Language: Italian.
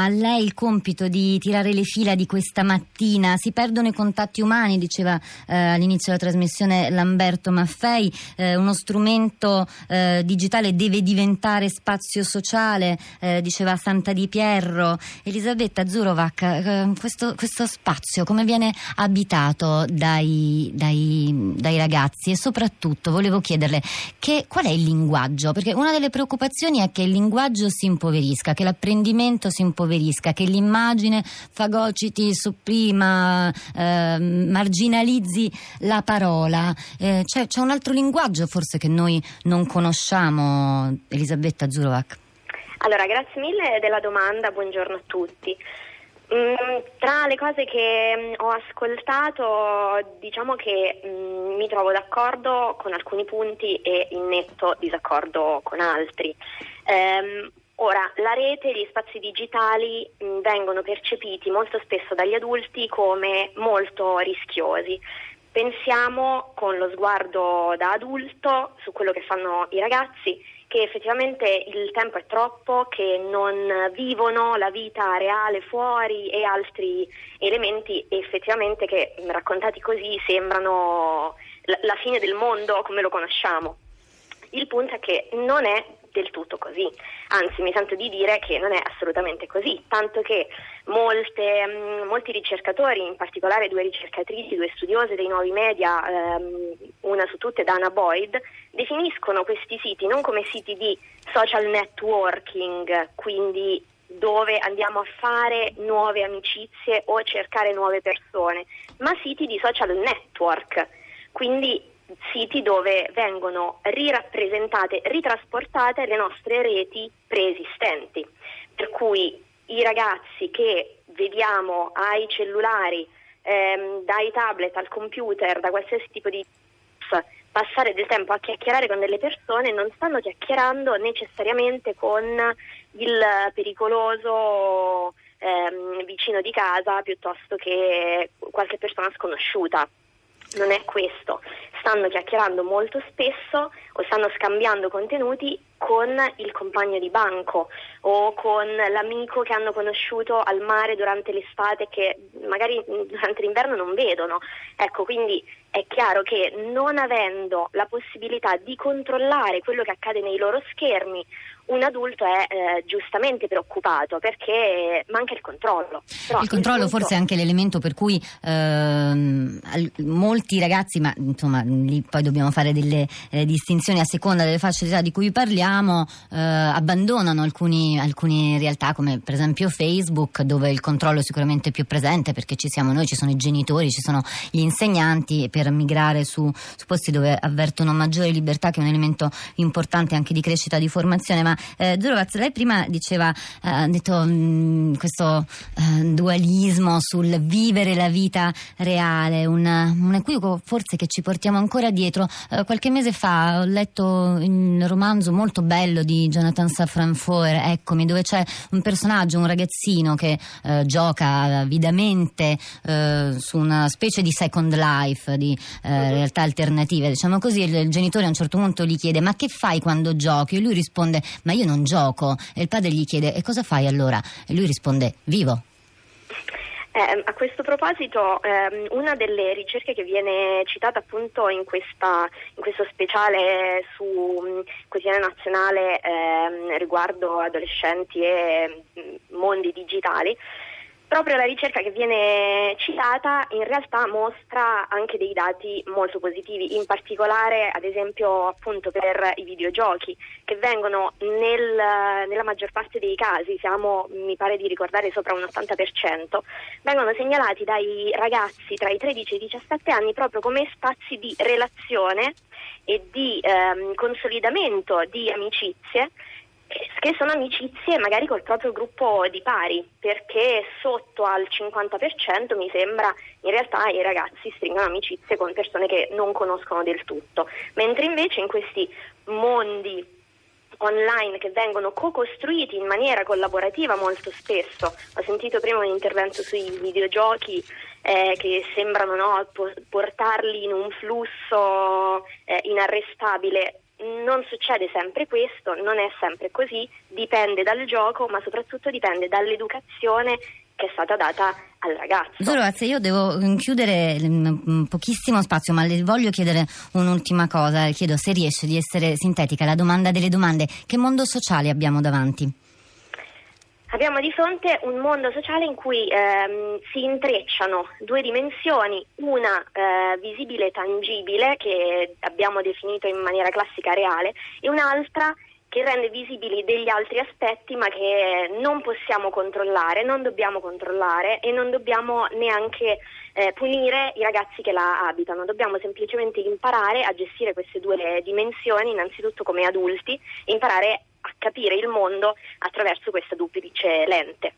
A lei il compito di tirare le fila di questa mattina, si perdono i contatti umani, diceva eh, all'inizio della trasmissione Lamberto Maffei, eh, uno strumento eh, digitale deve diventare spazio sociale, eh, diceva Santa Di Pierro. Elisabetta Zurovac, eh, questo, questo, spazio come viene abitato dai, dai, dai, ragazzi e soprattutto volevo chiederle che, qual è il linguaggio? Perché una delle preoccupazioni è che il linguaggio si impoverisca, che l'apprendimento si impoverisca impoverisca, che l'immagine fagociti, sopprima, eh, marginalizzi la parola. Eh, c'è, c'è, un altro linguaggio forse che noi non conosciamo, Elisabetta Zurovac. Allora, grazie mille della domanda, buongiorno a tutti. Mm, tra le cose che mm, ho ascoltato, diciamo che mm, mi trovo d'accordo con alcuni punti e in netto disaccordo con altri. Um, Ora, la rete e gli spazi digitali mh, vengono percepiti molto spesso dagli adulti come molto rischiosi. Pensiamo con lo sguardo da adulto su quello che fanno i ragazzi, che effettivamente il tempo è troppo, che non vivono la vita reale fuori e altri elementi effettivamente che raccontati così sembrano la fine del mondo come lo conosciamo. Il punto è che non è del tutto così, anzi mi sento di dire che non è assolutamente così, tanto che molte, mm, molti ricercatori, in particolare due ricercatrici, due studiose dei nuovi media, ehm, una su tutte Dana Boyd, definiscono questi siti non come siti di social networking, quindi dove andiamo a fare nuove amicizie o cercare nuove persone, ma siti di social network, quindi siti dove vengono rirappresentate, ritrasportate le nostre reti preesistenti. Per cui i ragazzi che vediamo ai cellulari, ehm, dai tablet al computer, da qualsiasi tipo di passare del tempo a chiacchierare con delle persone non stanno chiacchierando necessariamente con il pericoloso ehm, vicino di casa piuttosto che qualche persona sconosciuta non è questo, stanno chiacchierando molto spesso o stanno scambiando contenuti con il compagno di banco o con l'amico che hanno conosciuto al mare durante l'estate che magari durante l'inverno non vedono. Ecco, quindi è chiaro che non avendo la possibilità di controllare quello che accade nei loro schermi un adulto è eh, giustamente preoccupato perché manca il controllo. Però il controllo punto... forse è anche l'elemento per cui ehm, molti ragazzi, ma insomma lì poi dobbiamo fare delle eh, distinzioni a seconda delle fasce d'età di cui parliamo, eh, abbandonano alcuni, alcune realtà come per esempio Facebook dove il controllo è sicuramente più presente perché ci siamo noi, ci sono i genitori, ci sono gli insegnanti per migrare su, su posti dove avvertono maggiore libertà che è un elemento importante anche di crescita, di formazione, ma eh, Zurovaz, lei prima diceva, eh, ha detto mh, mm, questo eh, dualismo sul vivere la vita reale, un, un, equivoco forse che ci portiamo ancora dietro. Eh, qualche mese fa ho letto un romanzo molto bello di Jonathan Safran Foer, Eccomi, dove c'è un personaggio, un ragazzino che eh, gioca avidamente eh, su una specie di second life, di uh-huh. realtà alternative, diciamo così, il, il genitore a un certo punto gli chiede ma che fai quando giochi? E lui risponde ma io non gioco. E il padre gli chiede e cosa fai allora? E lui risponde vivo. Eh, a questo proposito, ehm, una delle ricerche che viene citata appunto in, questa, in questo speciale su um, Quotidiano Nazionale ehm, riguardo adolescenti e mh, mondi digitali Proprio la ricerca che viene citata in realtà mostra anche dei dati molto positivi, in particolare ad esempio appunto per i videogiochi che vengono nel, nella maggior parte dei casi, siamo mi pare di ricordare sopra un 80%, vengono segnalati dai ragazzi tra i 13 e i 17 anni proprio come spazi di relazione e di ehm, consolidamento di amicizie che sono amicizie magari col proprio gruppo di pari, perché sotto al 50% mi sembra in realtà i ragazzi stringono amicizie con persone che non conoscono del tutto, mentre invece in questi mondi online che vengono co-costruiti in maniera collaborativa molto spesso. Ho sentito prima un intervento sui videogiochi eh, che sembrano no, portarli in un flusso eh, inarrestabile non succede sempre questo, non è sempre così, dipende dal gioco, ma soprattutto dipende dall'educazione che è stata data al ragazzo. Dottor io devo mm, chiudere mm, pochissimo spazio, ma le voglio chiedere un'ultima cosa. Chiedo se riesce di essere sintetica la domanda delle domande. Che mondo sociale abbiamo davanti? Abbiamo di fronte un mondo sociale in cui ehm, si intrecciano due dimensioni, una eh, visibile e tangibile, che abbiamo definito in maniera classica reale, e un'altra che rende visibili degli altri aspetti ma che non possiamo controllare, non dobbiamo controllare e non dobbiamo neanche eh, punire i ragazzi che la abitano, dobbiamo semplicemente imparare a gestire queste due dimensioni, innanzitutto come adulti, imparare capire il mondo attraverso questa duplice lente.